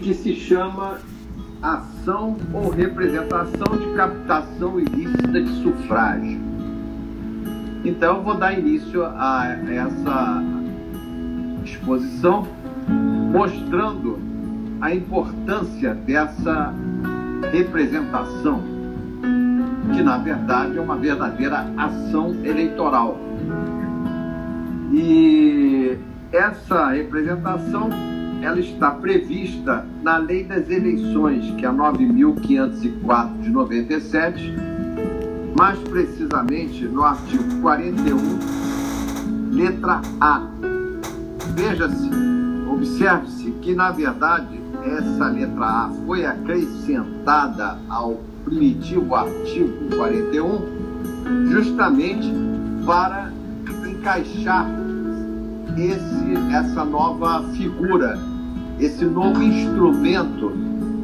que se chama ação ou representação de captação ilícita de sufrágio. Então, eu vou dar início a essa exposição mostrando a importância dessa representação, que na verdade é uma verdadeira ação eleitoral. E essa representação ela está prevista na Lei das Eleições, que é a 9.504 de 97, mais precisamente no artigo 41, letra A. Veja-se, observe-se que, na verdade, essa letra A foi acrescentada ao primitivo artigo 41, justamente para encaixar esse, essa nova figura, esse novo instrumento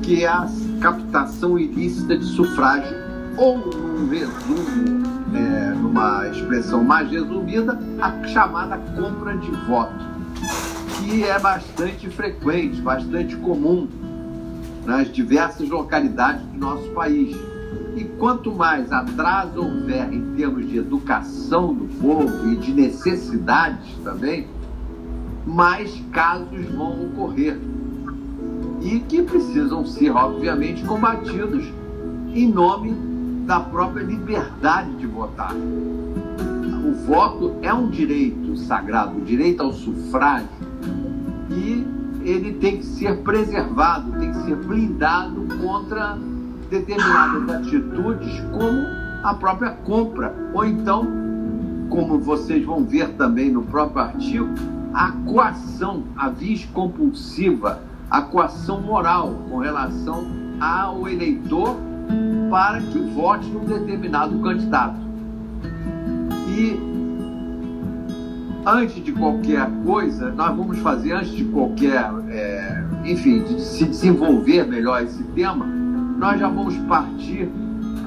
que é a captação ilícita de sufrágio, ou, num resumo, é, numa expressão mais resumida, a chamada compra de voto, que é bastante frequente, bastante comum nas diversas localidades do nosso país. E quanto mais atraso houver em termos de educação do povo e de necessidades também, mais casos vão ocorrer e que precisam ser, obviamente, combatidos em nome da própria liberdade de votar. O voto é um direito sagrado, um direito ao sufrágio, e ele tem que ser preservado, tem que ser blindado contra determinadas atitudes, como a própria compra, ou então, como vocês vão ver também no próprio artigo, a coação, a vis compulsiva, a coação moral com relação ao eleitor para que vote num determinado candidato. E antes de qualquer coisa, nós vamos fazer, antes de qualquer, é, enfim, de se desenvolver melhor esse tema, nós já vamos partir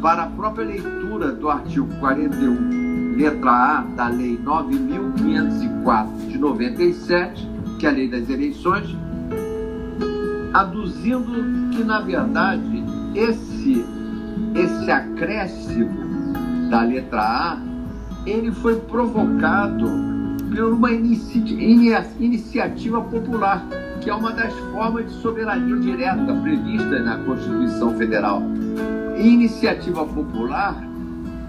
para a própria leitura do artigo 41 letra A da Lei 9.504 de 97, que é a Lei das Eleições, aduzindo que, na verdade, esse, esse acréscimo da letra A, ele foi provocado por uma inici iniciativa popular, que é uma das formas de soberania direta prevista na Constituição Federal. Iniciativa popular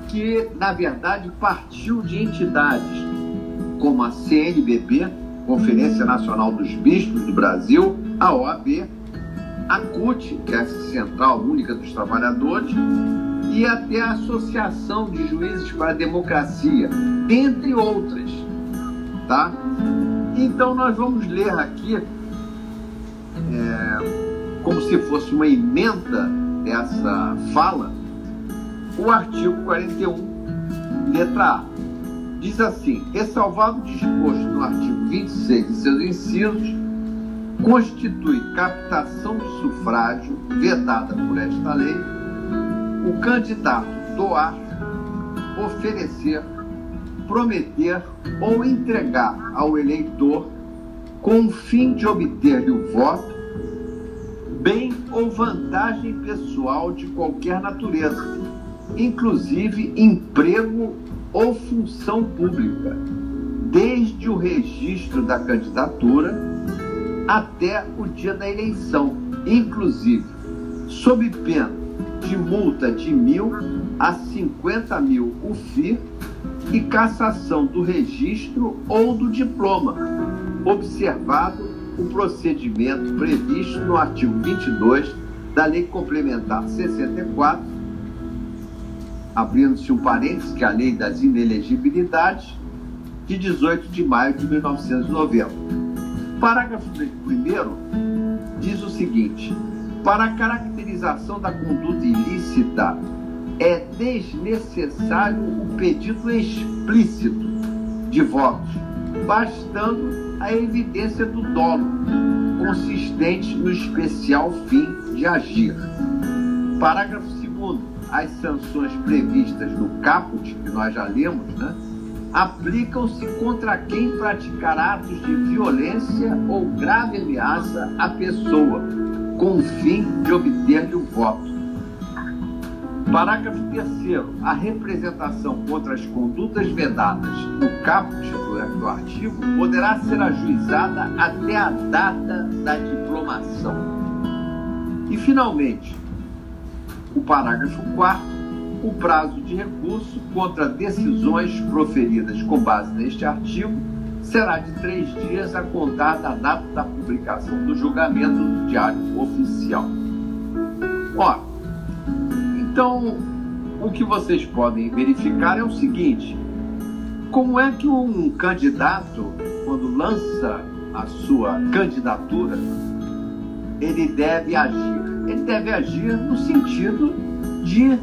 que, na verdade, partiu de entidades como a CNBB, Conferência Nacional dos Bispos do Brasil, a OAB, a CUT, que é a Central Única dos Trabalhadores, e até a Associação de Juízes para a Democracia, dentre outras. Tá? Então, nós vamos ler aqui, é, como se fosse uma emenda dessa fala, o artigo 41, letra A. Diz assim: ressalvado o disposto no artigo 26 e seus incisos, constitui captação de sufrágio vedada por esta lei o candidato doar, oferecer, prometer ou entregar ao eleitor com o fim de obter-lhe o voto, bem ou vantagem pessoal de qualquer natureza inclusive emprego ou função pública, desde o registro da candidatura até o dia da eleição, inclusive sob pena de multa de mil a cinquenta mil UFI e cassação do registro ou do diploma, observado o procedimento previsto no artigo 22 da Lei Complementar 64 abrindo-se um parênteses, que é a lei das inelegibilidades, de 18 de maio de 1990. Parágrafo 1 diz o seguinte: para a caracterização da conduta ilícita, é desnecessário o pedido explícito de votos, bastando a evidência do dolo, consistente no especial fim de agir. Parágrafo 2 as sanções previstas no caput, que nós já lemos, né, aplicam-se contra quem praticar atos de violência ou grave ameaça à pessoa, com o fim de obter-lhe o voto. Parágrafo 3. A representação contra as condutas vedadas no caput do artigo poderá ser ajuizada até a data da diplomação. E, finalmente, o parágrafo 4. O prazo de recurso contra decisões proferidas com base neste artigo será de três dias a contar da data da publicação do julgamento no Diário Oficial. Ora, então, o que vocês podem verificar é o seguinte: como é que um candidato, quando lança a sua candidatura, ele deve agir? Ele deve agir no sentido de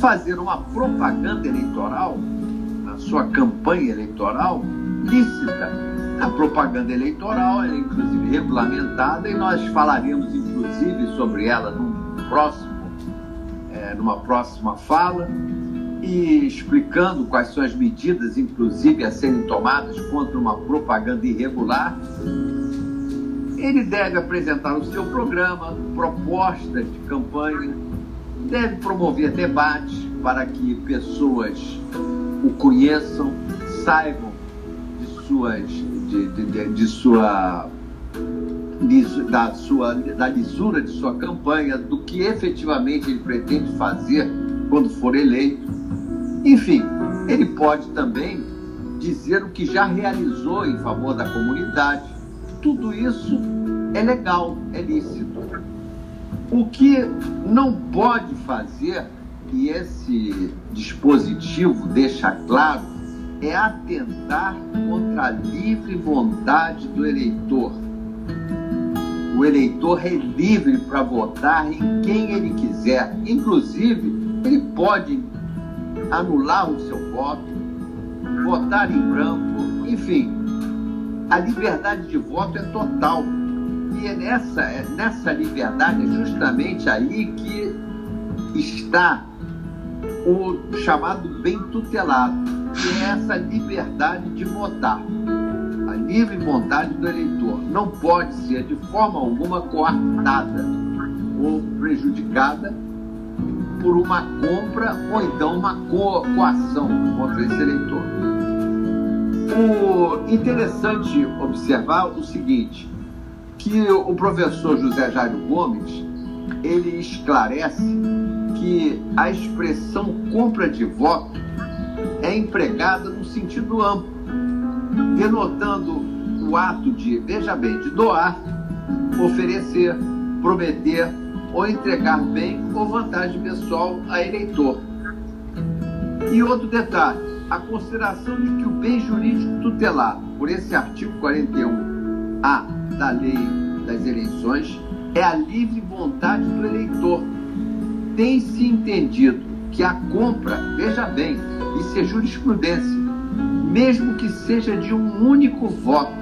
fazer uma propaganda eleitoral, na sua campanha eleitoral, lícita. A propaganda eleitoral é inclusive regulamentada e nós falaremos inclusive sobre ela no próximo é, numa próxima fala e explicando quais são as medidas, inclusive, a serem tomadas contra uma propaganda irregular. Ele deve apresentar o seu programa, propostas de campanha, deve promover debates para que pessoas o conheçam, saibam de suas de, de, de sua da, sua, da lisura de sua campanha, do que efetivamente ele pretende fazer quando for eleito. Enfim, ele pode também dizer o que já realizou em favor da comunidade. Tudo isso é legal, é lícito. O que não pode fazer, e esse dispositivo deixa claro, é atentar contra a livre vontade do eleitor o eleitor é livre para votar em quem ele quiser. Inclusive, ele pode anular o seu voto, votar em branco, enfim. A liberdade de voto é total. E é nessa, é nessa liberdade, é justamente aí que está o chamado bem tutelado, que é essa liberdade de votar a livre vontade do eleitor não pode ser de forma alguma coartada ou prejudicada por uma compra ou então uma co coação contra esse eleitor. O interessante observar o seguinte, que o professor José Jairo Gomes ele esclarece que a expressão compra de voto é empregada no sentido amplo denotando o ato de, veja bem, de doar, oferecer, prometer ou entregar bem ou vantagem pessoal a eleitor. E outro detalhe, a consideração de que o bem jurídico tutelado por esse artigo 41A da Lei das Eleições é a livre vontade do eleitor. Tem-se entendido que a compra, veja bem, isso é jurisprudência, mesmo que seja de um único voto,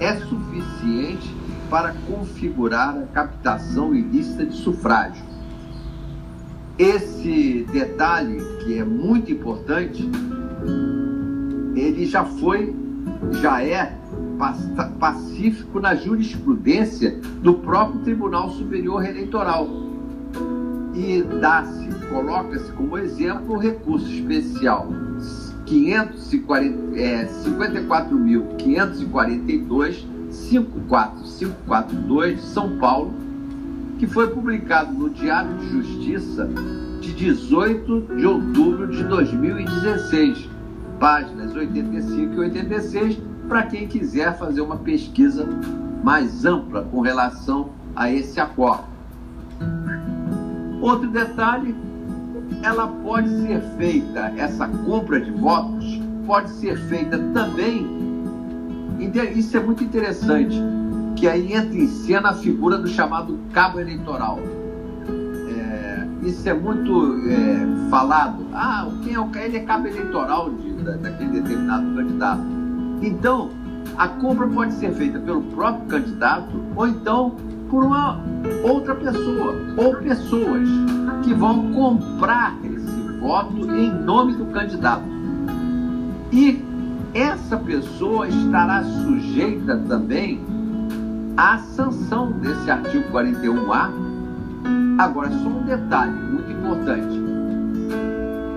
é suficiente para configurar a captação ilícita de sufrágio. Esse detalhe, que é muito importante, ele já foi, já é pacífico na jurisprudência do próprio Tribunal Superior Eleitoral. E dá-se, coloca-se como exemplo o recurso especial 54.542 54542 é, de São Paulo, que foi publicado no Diário de Justiça de 18 de outubro de 2016, páginas 85 e 86, para quem quiser fazer uma pesquisa mais ampla com relação a esse acordo. Outro detalhe ela pode ser feita, essa compra de votos, pode ser feita também. Isso é muito interessante, que aí entra em cena a figura do chamado cabo eleitoral. É, isso é muito é, falado. Ah, quem é o ele é cabo eleitoral de, da, daquele determinado candidato. Então, a compra pode ser feita pelo próprio candidato ou então por uma outra pessoa ou pessoas que vão comprar esse voto em nome do candidato. E essa pessoa estará sujeita também a sanção desse artigo 41A. Agora, só um detalhe muito importante.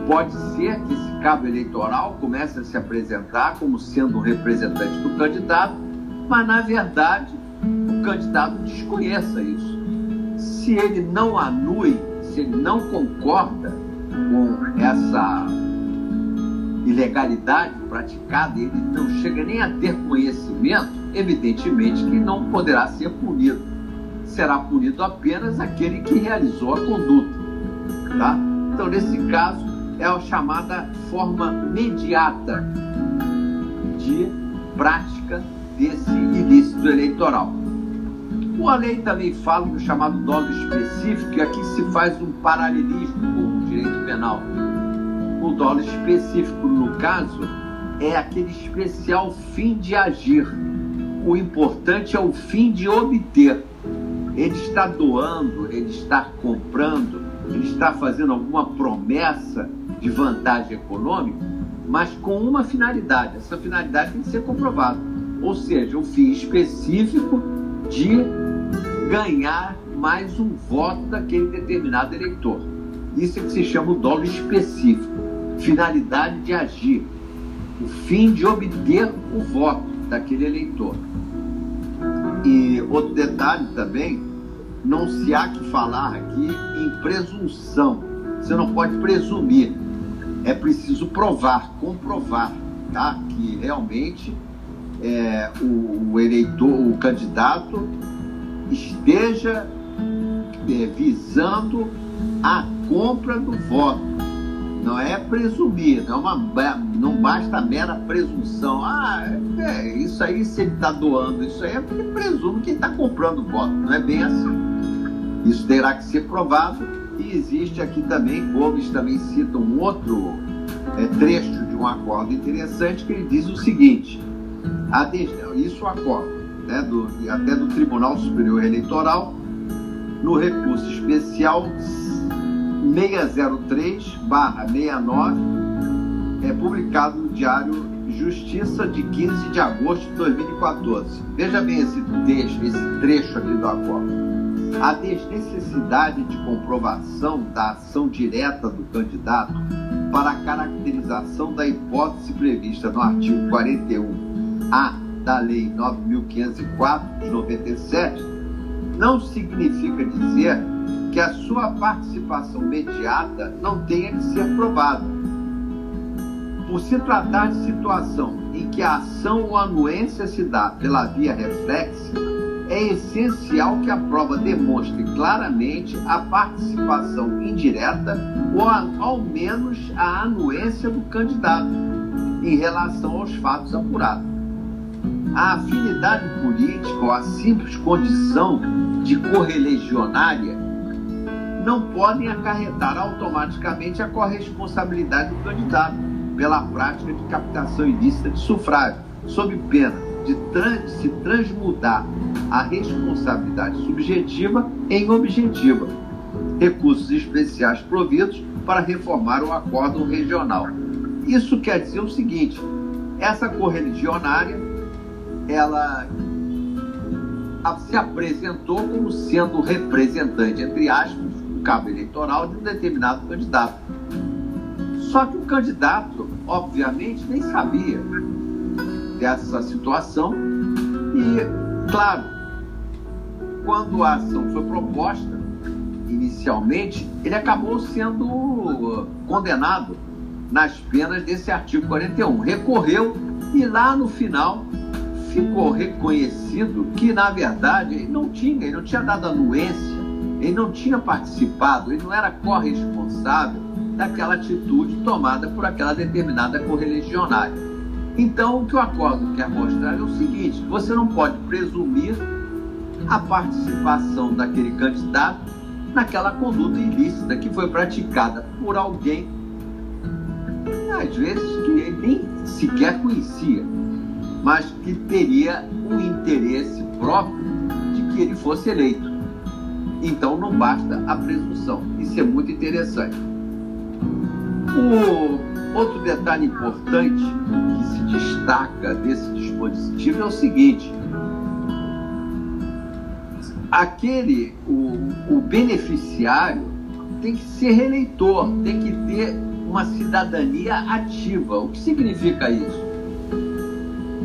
Pode ser que esse cabo eleitoral comece a se apresentar como sendo um representante do candidato, mas na verdade o candidato desconheça isso. Se ele não anui, se ele não concorda com essa ilegalidade praticada, ele não chega nem a ter conhecimento, evidentemente que não poderá ser punido. Será punido apenas aquele que realizou a conduta. Tá? Então, nesse caso, é a chamada forma mediata de prática desse ilícito eleitoral. A lei também fala do chamado dolo específico, e aqui se faz um paralelismo com o direito penal. O dolo específico, no caso, é aquele especial fim de agir. O importante é o fim de obter. Ele está doando, ele está comprando, ele está fazendo alguma promessa de vantagem econômica, mas com uma finalidade. Essa finalidade tem que ser comprovada. Ou seja, o fim específico de ganhar mais um voto daquele determinado eleitor. Isso é que se chama o dolo específico. Finalidade de agir. O fim de obter o voto daquele eleitor. E outro detalhe também, não se há que falar aqui em presunção. Você não pode presumir é preciso provar, comprovar, tá? Que realmente é, o, o, eleitor, o candidato esteja é, visando a compra do voto. Não é presumir, não, é uma, não basta mera presunção. Ah, é, isso aí se ele está doando, isso aí é porque presume que ele está comprando voto. Não é bem assim. Isso terá que ser provado e existe aqui também, Gomes também cita um outro é, trecho de um acordo interessante que ele diz o seguinte: isso o acordo, né, do, até do Tribunal Superior Eleitoral, no recurso especial 603-69, é publicado no Diário Justiça de 15 de agosto de 2014. Veja bem esse texto, esse trecho aqui do acordo a desnecessidade de comprovação da ação direta do candidato para a caracterização da hipótese prevista no artigo 41A da Lei 9.504 de 97 não significa dizer que a sua participação imediata não tenha que ser provada. Por se tratar de situação em que a ação ou anuência se dá pela via reflexa, é essencial que a prova demonstre claramente a participação indireta ou ao menos a anuência do candidato em relação aos fatos apurados. A afinidade política ou a simples condição de correligionária não podem acarretar automaticamente a corresponsabilidade do candidato pela prática de captação ilícita de sufrágio, sob pena de, trans, se transmudar a responsabilidade subjetiva em objetiva. Recursos especiais providos para reformar o acórdão regional. Isso quer dizer o seguinte: essa correligionária ela se apresentou como sendo representante, entre aspas, do cabo eleitoral de um determinado candidato. Só que o candidato, obviamente, nem sabia dessa situação e, claro, quando a ação foi proposta, inicialmente, ele acabou sendo condenado nas penas desse artigo 41. Recorreu e lá no final ficou reconhecido que, na verdade, ele não tinha, ele não tinha dado anuência, ele não tinha participado, ele não era corresponsável daquela atitude tomada por aquela determinada correligionária. Então, o que o acordo quer mostrar é o seguinte: você não pode presumir a participação daquele candidato naquela conduta ilícita que foi praticada por alguém, às vezes que ele nem sequer conhecia, mas que teria um interesse próprio de que ele fosse eleito. Então não basta a presunção. Isso é muito interessante. O outro detalhe importante que se destaca desse dispositivo é o seguinte: aquele, o, o beneficiário, tem que ser reeleitor, tem que ter uma cidadania ativa. O que significa isso?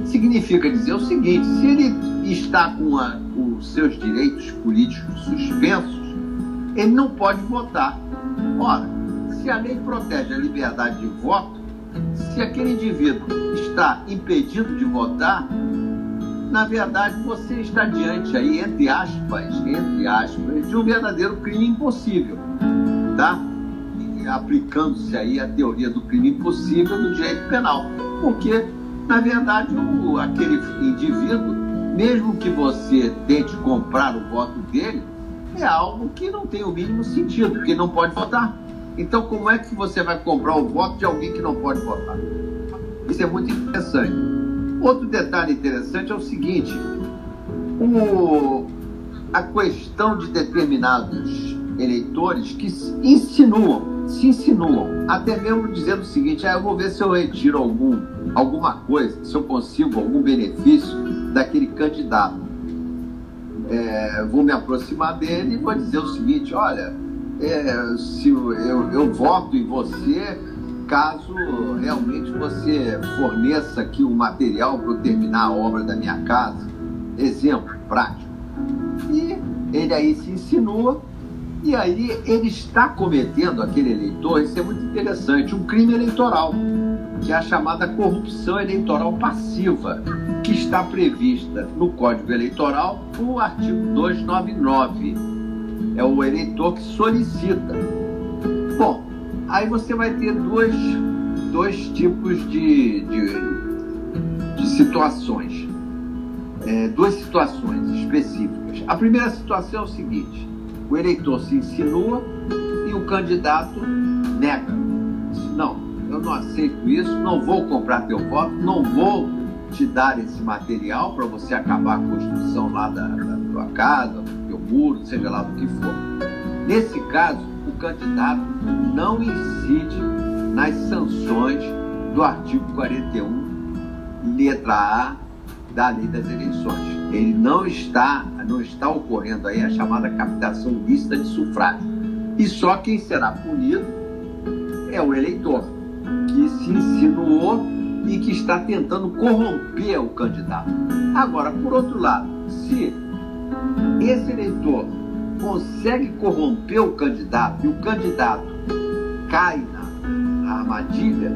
Significa dizer o seguinte: se ele está com a, os seus direitos políticos suspensos, ele não pode votar. Ora, se a lei protege a liberdade de voto, se aquele indivíduo está impedido de votar, na verdade você está diante aí, entre aspas, entre aspas, de um verdadeiro crime impossível, tá? Aplicando-se aí a teoria do crime impossível do direito penal, porque na verdade o, aquele indivíduo, mesmo que você tente comprar o voto dele, é algo que não tem o mínimo sentido, porque não pode votar. Então, como é que você vai comprar o voto de alguém que não pode votar? Isso é muito interessante. Outro detalhe interessante é o seguinte: o, a questão de determinados eleitores que insinuam, se insinuam, até mesmo dizendo o seguinte: ah, eu vou ver se eu retiro algum, alguma coisa, se eu consigo algum benefício daquele candidato. É, vou me aproximar dele e vou dizer o seguinte: olha, é, se eu, eu, voto em você caso realmente você forneça aqui o material para eu terminar a obra da minha casa. Exemplo prático. E ele aí se insinua, e aí ele está cometendo, aquele eleitor, isso é muito interessante, um crime eleitoral, que é a chamada corrupção eleitoral passiva, que está prevista no Código Eleitoral, no artigo 299. É o eleitor que solicita. Bom, Aí você vai ter dois, dois tipos de, de, de situações. É, duas situações específicas. A primeira situação é o seguinte: o eleitor se insinua e o candidato nega. Não, eu não aceito isso, não vou comprar teu voto, não vou te dar esse material para você acabar a construção lá da, da tua casa, muro, seja lá do que for. Nesse caso, o candidato não incide nas sanções do artigo 41, letra A da Lei das Eleições. Ele não está, não está ocorrendo aí a chamada captação ilícita de sufrágio. E só quem será punido é o eleitor, que se insinuou e que está tentando corromper o candidato. Agora, por outro lado, se esse eleitor consegue corromper o candidato e o candidato cai na armadilha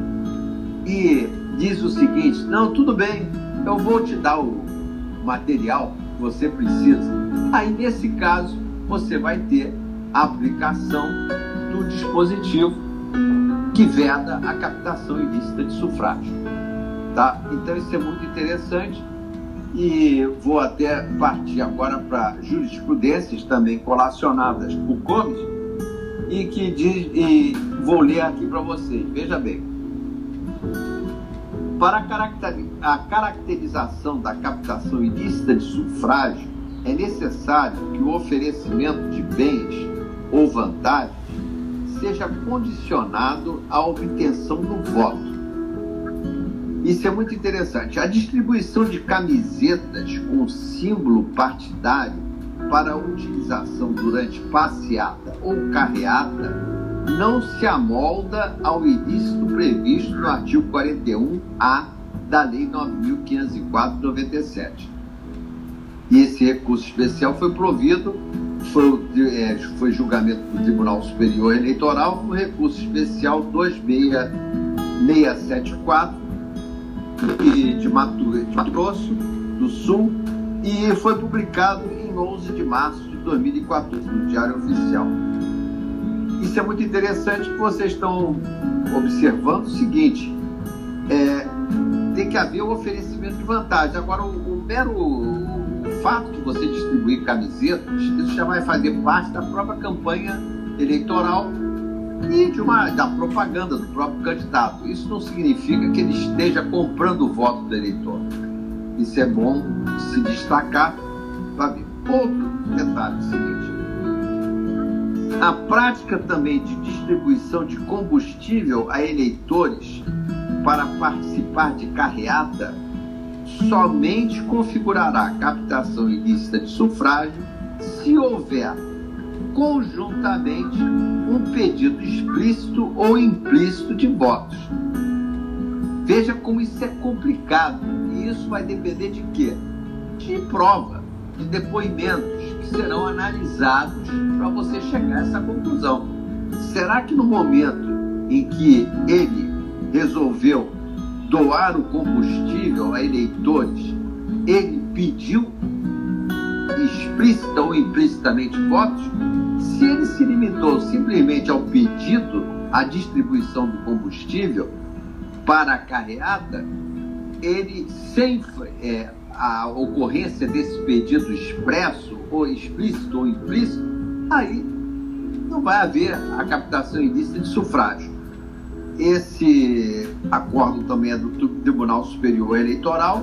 e diz o seguinte: não, tudo bem, eu vou te dar o material que você precisa. Aí, nesse caso, você vai ter a aplicação do dispositivo que veda a captação ilícita de sufrágio. Tá? Então, isso é muito interessante e vou até partir agora para jurisprudências também colacionadas por Gomes e que diz, e vou ler aqui para vocês. Veja bem. Para a caracterização da captação ilícita de sufrágio, é necessário que o oferecimento de bens ou vantagens seja condicionado à obtenção do voto isso é muito interessante. A distribuição de camisetas com símbolo partidário para utilização durante passeata ou carreata não se amolda ao ilícito previsto no artigo 41A da Lei 9.504/97. E esse recurso especial foi provido, foi, é, foi julgamento do Tribunal Superior Eleitoral no recurso especial 26674 de Mato, de Mato Grosso do Sul e foi publicado em 11 de março de 2014 no Diário Oficial. Isso é muito interessante que vocês estão observando o seguinte: é, tem que haver o oferecimento de vantagem. Agora, o, o mero o fato de você distribuir camisetas, isso já vai fazer parte da própria campanha eleitoral e de uma, da propaganda do próprio candidato. Isso não significa que ele esteja comprando o voto do eleitor. Isso é bom se destacar. Outro detalhe seguinte. A prática também de distribuição de combustível a eleitores para participar de carreata somente configurará captação ilícita de sufrágio se houver conjuntamente um pedido explícito ou implícito de votos. Veja como isso é complicado. E isso vai depender de quê? De prova, de depoimentos que serão analisados para você chegar a essa conclusão. Será que no momento em que ele resolveu doar o combustível a eleitores, ele pediu explícita ou implicitamente votos? Se ele se limitou simplesmente ao pedido, à distribuição do combustível para a carreata, ele, sem é, a ocorrência desse pedido expresso, ou explícito ou implícito, aí não vai haver a captação ilícita de sufrágio. Esse acordo também é do Tribunal Superior Eleitoral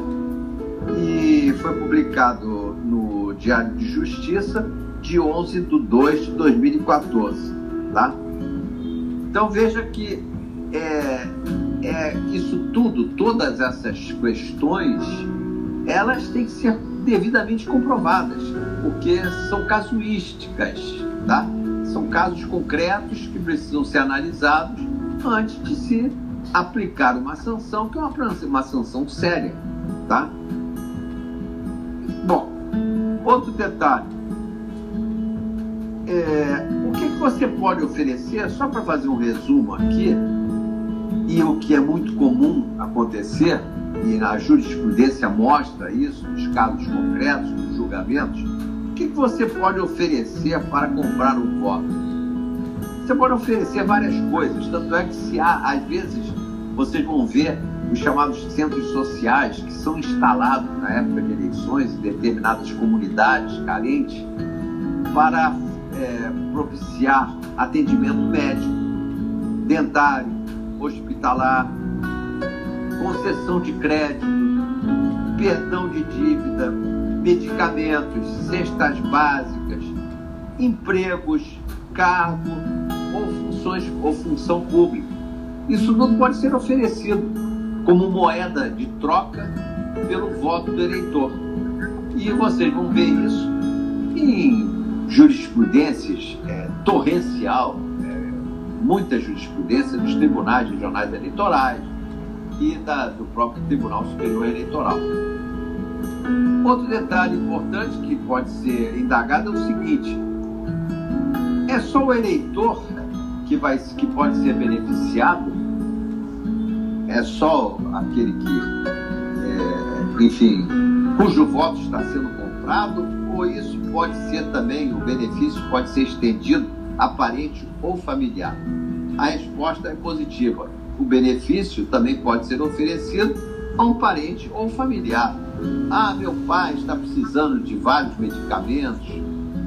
e foi publicado no Diário de Justiça de 11 de 2 de 2014. Tá? Então veja que é, é, isso tudo, todas essas questões, elas têm que ser devidamente comprovadas, porque são casuísticas, tá? São casos concretos que precisam ser analisados antes de se aplicar uma sanção, que é uma, uma sanção séria, tá? Bom, outro detalhe. É, o que, que você pode oferecer, só para fazer um resumo aqui, e o que é muito comum acontecer, e a jurisprudência mostra isso, nos casos concretos, nos julgamentos, o que, que você pode oferecer para comprar um voto? Você pode oferecer várias coisas, tanto é que se há, às vezes, vocês vão ver os chamados centros sociais que são instalados na época de eleições em determinadas comunidades carentes para é, propiciar atendimento médico, dentário, hospitalar, concessão de crédito, perdão de dívida, medicamentos, cestas básicas, empregos, cargo ou funções ou função pública. Isso tudo pode ser oferecido como moeda de troca pelo voto do eleitor. E vocês vão ver isso em jurisprudências é, torrencial, muita jurisprudência dos tribunais regionais eleitorais e da, do próprio Tribunal Superior Eleitoral. Outro detalhe importante que pode ser indagado é o seguinte: é só o eleitor que, vai, que pode ser beneficiado? É só aquele que, é, enfim, cujo voto está sendo comprado? Ou isso pode ser também, o benefício pode ser estendido a parente ou familiar? A resposta é positiva. O benefício também pode ser oferecido a um parente ou familiar. Ah, meu pai está precisando de vários medicamentos,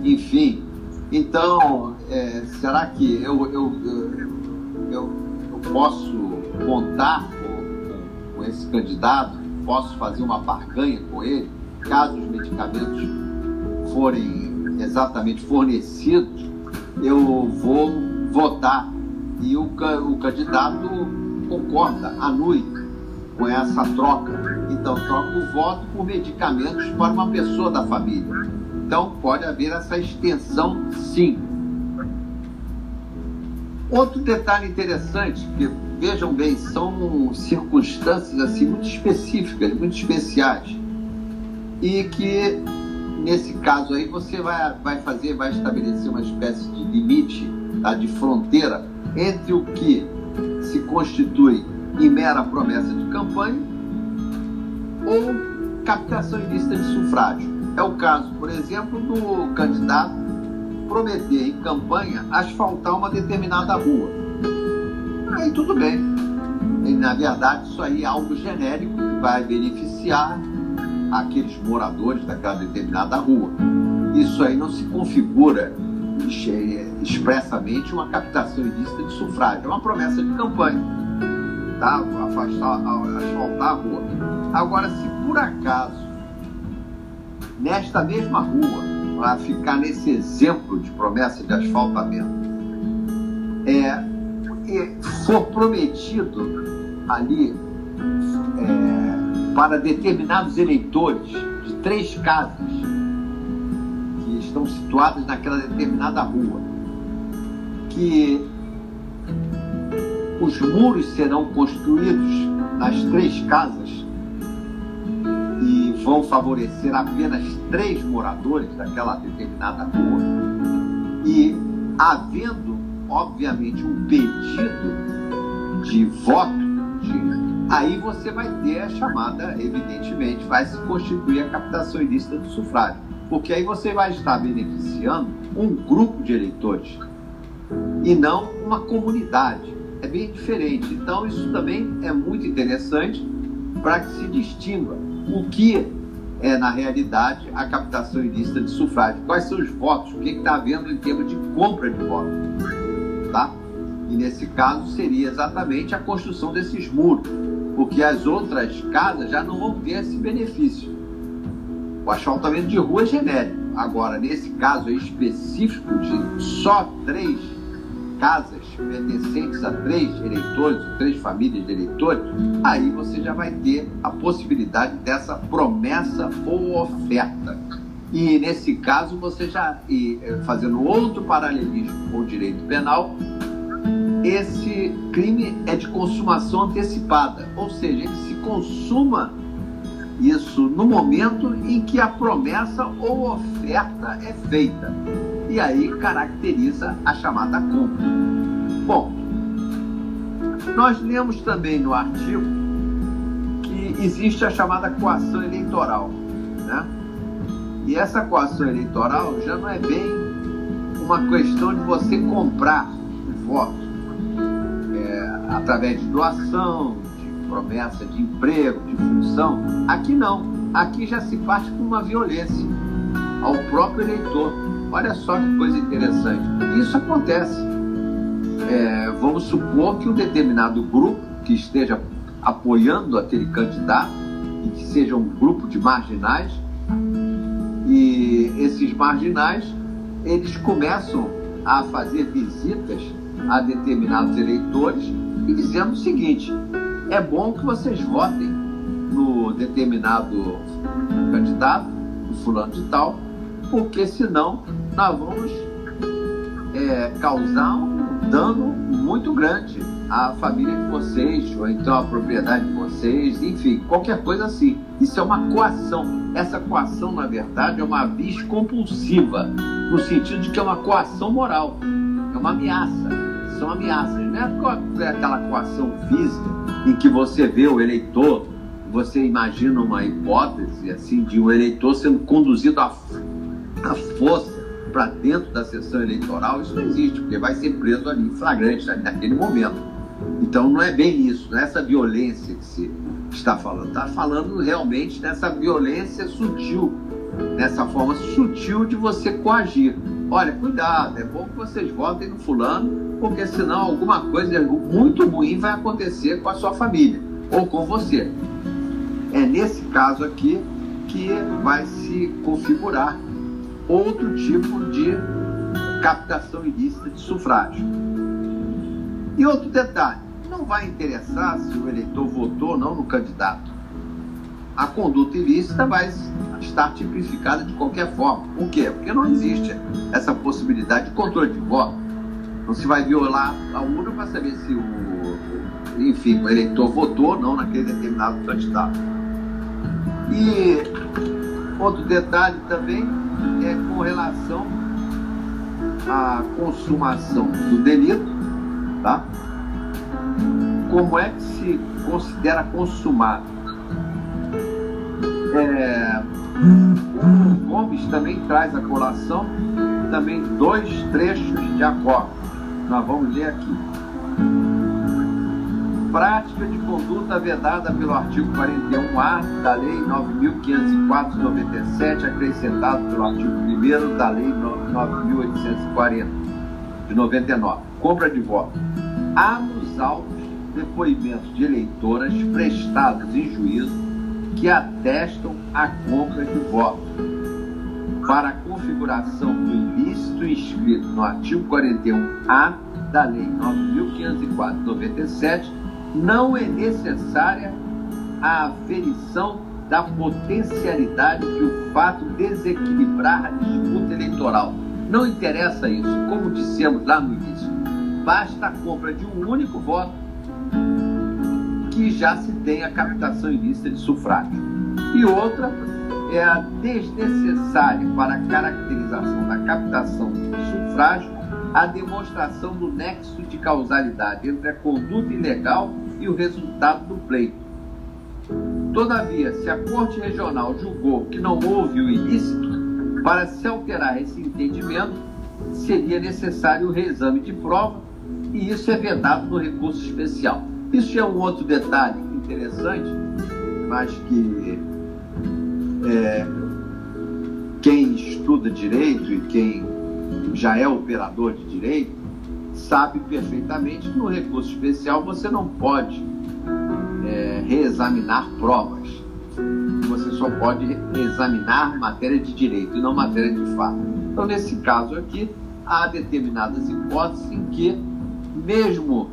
enfim. Então, é, será que eu, eu, eu, eu, posso contar com, com esse candidato? Posso fazer uma barganha com ele, caso os medicamentos forem exatamente fornecidos? eu vou votar. E o, o candidato concorda, anui com essa troca. Então, troca o voto por medicamentos para uma pessoa da família. Então, pode haver essa extensão, sim. Outro detalhe interessante, que vejam bem, são circunstâncias assim muito específicas, muito especiais, e que nesse caso aí você vai, vai fazer, vai estabelecer uma espécie de limite, tá, de fronteira entre o que se constitui em mera promessa de campanha ou captação ilícita de sufrágio. É o caso, por exemplo, do candidato prometer em campanha asfaltar uma determinada rua. Aí tudo bem. E, na verdade, isso aí é algo genérico que vai beneficiar aqueles moradores daquela determinada rua. Isso aí não se configura expressamente uma captação ilícita de sufrágio, é uma promessa de campanha, tá? Afastar, asfaltar a rua. Agora, se por acaso, nesta mesma rua, para ficar nesse exemplo de promessa de asfaltamento, é, for prometido ali é, para determinados eleitores de três casas que estão situadas naquela determinada rua, que os muros serão construídos nas três casas e vão favorecer apenas três moradores daquela determinada rua, e havendo, obviamente, um pedido de voto, de, aí você vai ter a chamada, evidentemente, vai se constituir a captação ilícita do sufrágio, porque aí você vai estar beneficiando um grupo de eleitores e não uma comunidade é bem diferente. Então, isso também é muito interessante para que se distinga o que é, na realidade, a captação ilícita de sufrágio. Quais são os votos? O que está havendo em termos de compra de votos? Tá? E nesse caso seria exatamente a construção desses muros, porque as outras casas já não vão ter esse benefício. O asfaltamento de rua é genérico. Agora, nesse caso específico de só três casas pertencentes a três eleitores, três famílias de eleitores, aí você já vai ter a possibilidade dessa promessa ou oferta. E nesse caso, você já, e, eh, fazendo outro paralelismo com o direito penal, esse crime é de consumação antecipada, ou seja, ele se consuma isso no momento em que a promessa ou oferta é feita e aí caracteriza a chamada compra. Bom, nós lemos também no artigo que existe a chamada coação eleitoral, né? E essa coação eleitoral já não é bem uma questão de você comprar voto através de doação, de promessa de emprego, de função. Aqui não. Aqui já se parte com uma violência ao próprio eleitor Olha só que coisa interessante. Isso acontece. É, vamos supor que um determinado grupo que esteja apoiando aquele candidato e que seja um grupo de marginais e esses marginais eles começam a fazer visitas a determinados eleitores e dizendo o seguinte: é bom que vocês votem no determinado candidato, no fulano de tal, porque senão nós vamos é, causar um dano muito grande à família de vocês, ou então à propriedade de vocês, enfim, qualquer coisa assim. Isso é uma coação. Essa coação, na verdade, é uma vis compulsiva, no sentido de que é uma coação moral, é uma ameaça. São ameaças, não é aquela coação física em que você vê o eleitor, você imagina uma hipótese assim de um eleitor sendo conduzido à, força para dentro da sessão eleitoral, isso não existe, porque vai ser preso ali flagrante ali naquele momento. Então não é bem isso, não é essa violência que se está falando. Está falando realmente nessa violência sutil, nessa forma sutil de você coagir. Olha, cuidado, é bom que vocês votem no fulano, porque senão alguma coisa muito ruim vai acontecer com a sua família ou com você. É nesse caso aqui que vai se configurar outro tipo de captação ilícita de sufrágio. E outro detalhe: não vai interessar se o eleitor votou ou não no candidato. A conduta ilícita vai estar tipificada de qualquer forma. Por quê? Porque não existe essa possibilidade de controle de voto. Não se vai violar a urna para saber se o, enfim, o eleitor votou ou não naquele determinado candidato. E outro detalhe também é com relação à consumação do delito, tá? Como é que se considera consumado? É, Gomes também traz a colação também dois trechos de acordo. Nós vamos ler aqui prática de conduta vedada pelo artigo 41A da Lei 9.504/97, acrescentado pelo artigo 1 da Lei 9.840 de 99. Compra de voto. Há nos autos depoimentos de eleitoras prestados em juízo que atestam a compra de voto para a configuração do ilícito inscrito no artigo 41A da Lei 9.504/97 não é necessária a aferição da potencialidade que o fato desequilibrar a disputa eleitoral. Não interessa isso, como dissemos lá no início. Basta a compra de um único voto que já se tem a captação ilícita de sufrágio. E outra é a desnecessária para a caracterização da captação do sufrágio a demonstração do nexo de causalidade entre a conduta ilegal e o resultado do pleito. Todavia, se a Corte Regional julgou que não houve o ilícito, para se alterar esse entendimento, seria necessário o reexame de prova e isso é vedado no recurso especial. Isso é um outro detalhe interessante, mas que é, quem estuda direito e quem já é operador de direito sabe perfeitamente que no recurso especial você não pode é, reexaminar provas. Você só pode examinar matéria de direito e não matéria de fato. Então, nesse caso aqui, há determinadas hipóteses em que, mesmo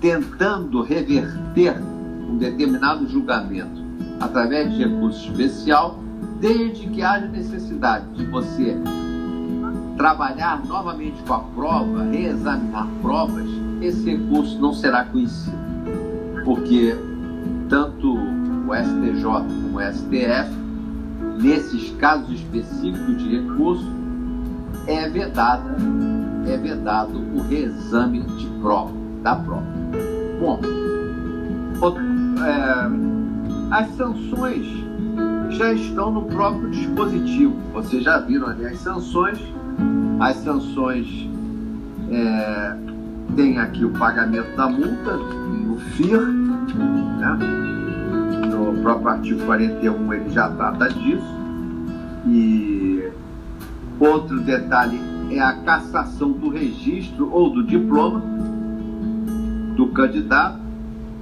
tentando reverter um determinado julgamento através de recurso especial, desde que haja necessidade de você trabalhar novamente com a prova, reexaminar provas, esse recurso não será conhecido. Porque tanto o STJ como o STF, nesses casos específicos de recurso, é vedada, é vedado o reexame de prova, da prova. Bom, é, as sanções já estão no próprio dispositivo. Vocês já viram ali as sanções as sanções é, tem aqui o pagamento da multa o FIR, né? no próprio artigo 41 ele já trata disso. E outro detalhe é a cassação do registro ou do diploma do candidato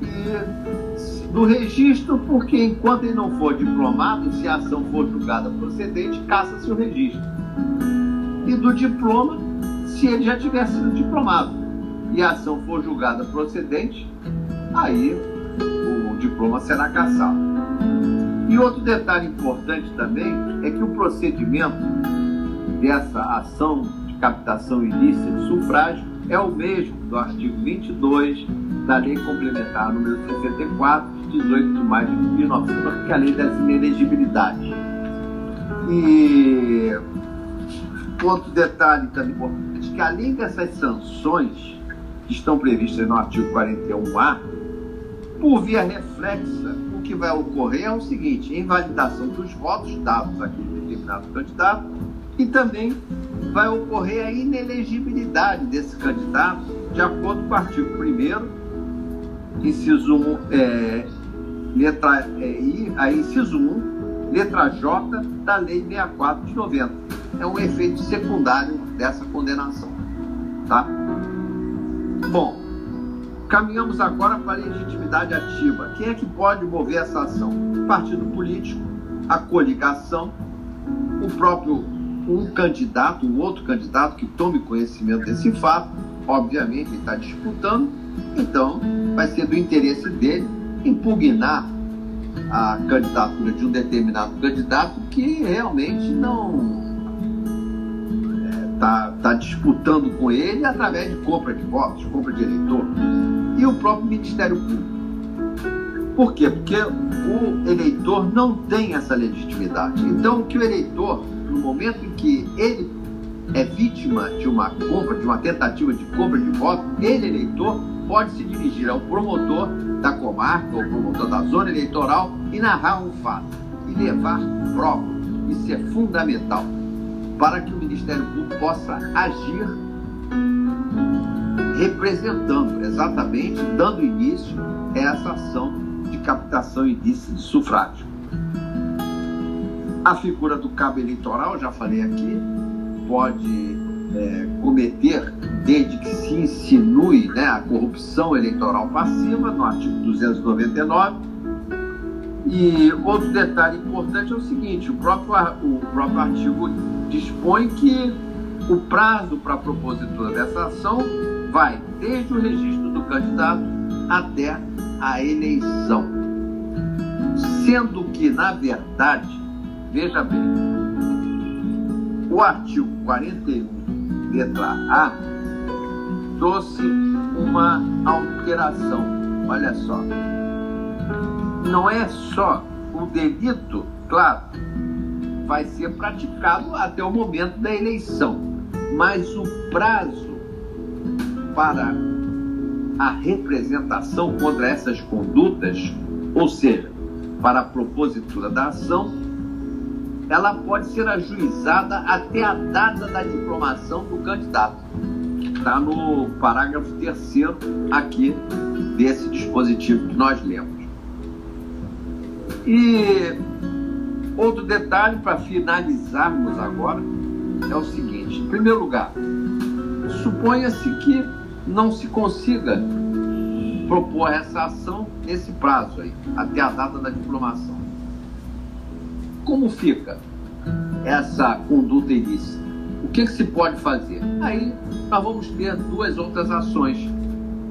e do registro, porque enquanto ele não for diplomado, se a ação for julgada procedente, caça-se o registro e do diploma se ele já tiver sido diplomado e a ação for julgada procedente, aí o diploma será cassado. E outro detalhe importante também é que o procedimento dessa ação de captação ilícita de sufrágio é o mesmo do artigo 22 da Lei Complementar número 64, de 18 de maio de 1900, que é a Lei das Inelegibilidades. E outro detalhe também importante, que além dessas sanções que estão previstas no artigo 41A, por via reflexa, o que vai ocorrer é o seguinte, invalidação dos votos dados àquele determinado candidato e também vai ocorrer a inelegibilidade desse candidato de acordo com o artigo 1 inciso 1, é, letra é, I, a inciso 1, letra J da Lei 64 de 90 é um efeito secundário dessa condenação. Tá? Bom, caminhamos agora para a legitimidade ativa. Quem é que pode mover essa ação? O partido político, a coligação, o próprio um candidato, um outro candidato que tome conhecimento desse fato, obviamente ele está disputando, então vai ser do interesse dele impugnar a candidatura de um determinado candidato que realmente não está tá disputando com ele através de compra de votos, compra de eleitor. E o próprio Ministério Público. Por quê? Porque o eleitor não tem essa legitimidade. Então, que o eleitor, no momento em que ele é vítima de uma compra, de uma tentativa de compra de voto, ele, eleitor, pode se dirigir ao promotor da comarca ou promotor da zona eleitoral e narrar um fato e levar prova. Isso é fundamental para que o Ministério Público possa agir representando, exatamente, dando início a essa ação de captação ilícita de sufrágio. A figura do cabo eleitoral, já falei aqui, pode é, cometer, desde que se insinue né, a corrupção eleitoral passiva, no artigo 299. E outro detalhe importante é o seguinte: o próprio, o próprio artigo dispõe que o prazo para a propositura dessa ação vai desde o registro do candidato até a eleição. Sendo que, na verdade, veja bem, o artigo 41, letra A, trouxe uma alteração. Olha só. Não é só o delito, claro, vai ser praticado até o momento da eleição, mas o prazo para a representação contra essas condutas, ou seja, para a propositura da ação, ela pode ser ajuizada até a data da diplomação do candidato. Está no parágrafo terceiro aqui desse dispositivo que nós lemos. E outro detalhe para finalizarmos agora é o seguinte: em primeiro lugar, suponha-se que não se consiga propor essa ação nesse prazo aí, até a data da diplomação. Como fica essa conduta ilícita? O que, que se pode fazer? Aí nós vamos ter duas outras ações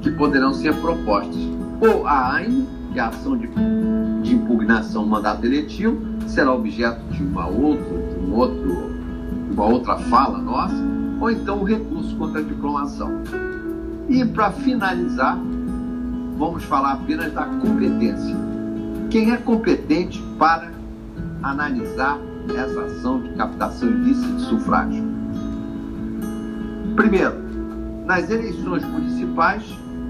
que poderão ser propostas. Ou a AIM, que é a ação de, de impugnação mandato eletivo, será objeto de uma outra, de um outro, uma outra fala nossa, ou então o recurso contra a diplomação. E para finalizar, vamos falar apenas da competência. Quem é competente para analisar essa ação de captação ilícita de sufrágio? Primeiro, nas eleições municipais,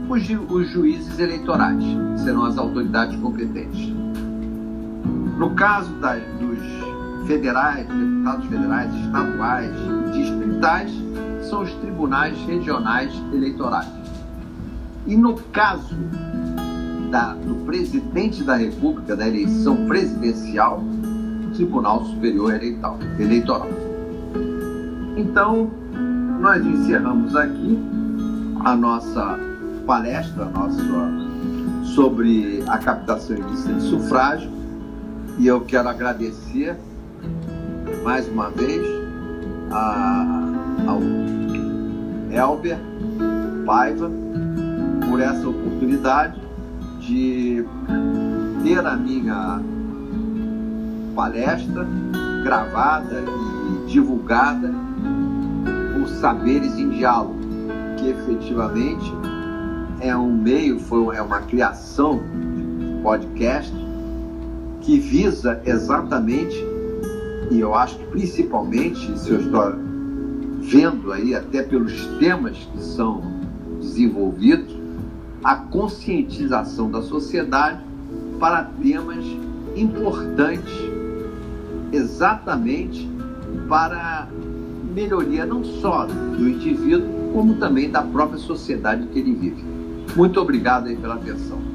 os, ju os juízes eleitorais serão as autoridades competentes. No caso da, dos federais, deputados federais, estaduais e distritais, são os tribunais regionais eleitorais. E no caso da, do presidente da República, da eleição presidencial, Tribunal Superior Eleitoral. Então, nós encerramos aqui a nossa palestra nossa, sobre a captação ilícita de sufrágio e eu quero agradecer mais uma vez a, ao Elber Paiva por essa oportunidade de ter a minha palestra gravada e divulgada, os Saberes em Diálogo, que efetivamente é um meio, foi, é uma criação de podcast que visa exatamente, e eu acho que principalmente, se eu estou vendo aí até pelos temas que são desenvolvidos, a conscientização da sociedade para temas importantes, exatamente para melhoria não só do indivíduo, como também da própria sociedade que ele vive. Muito obrigado aí pela atenção.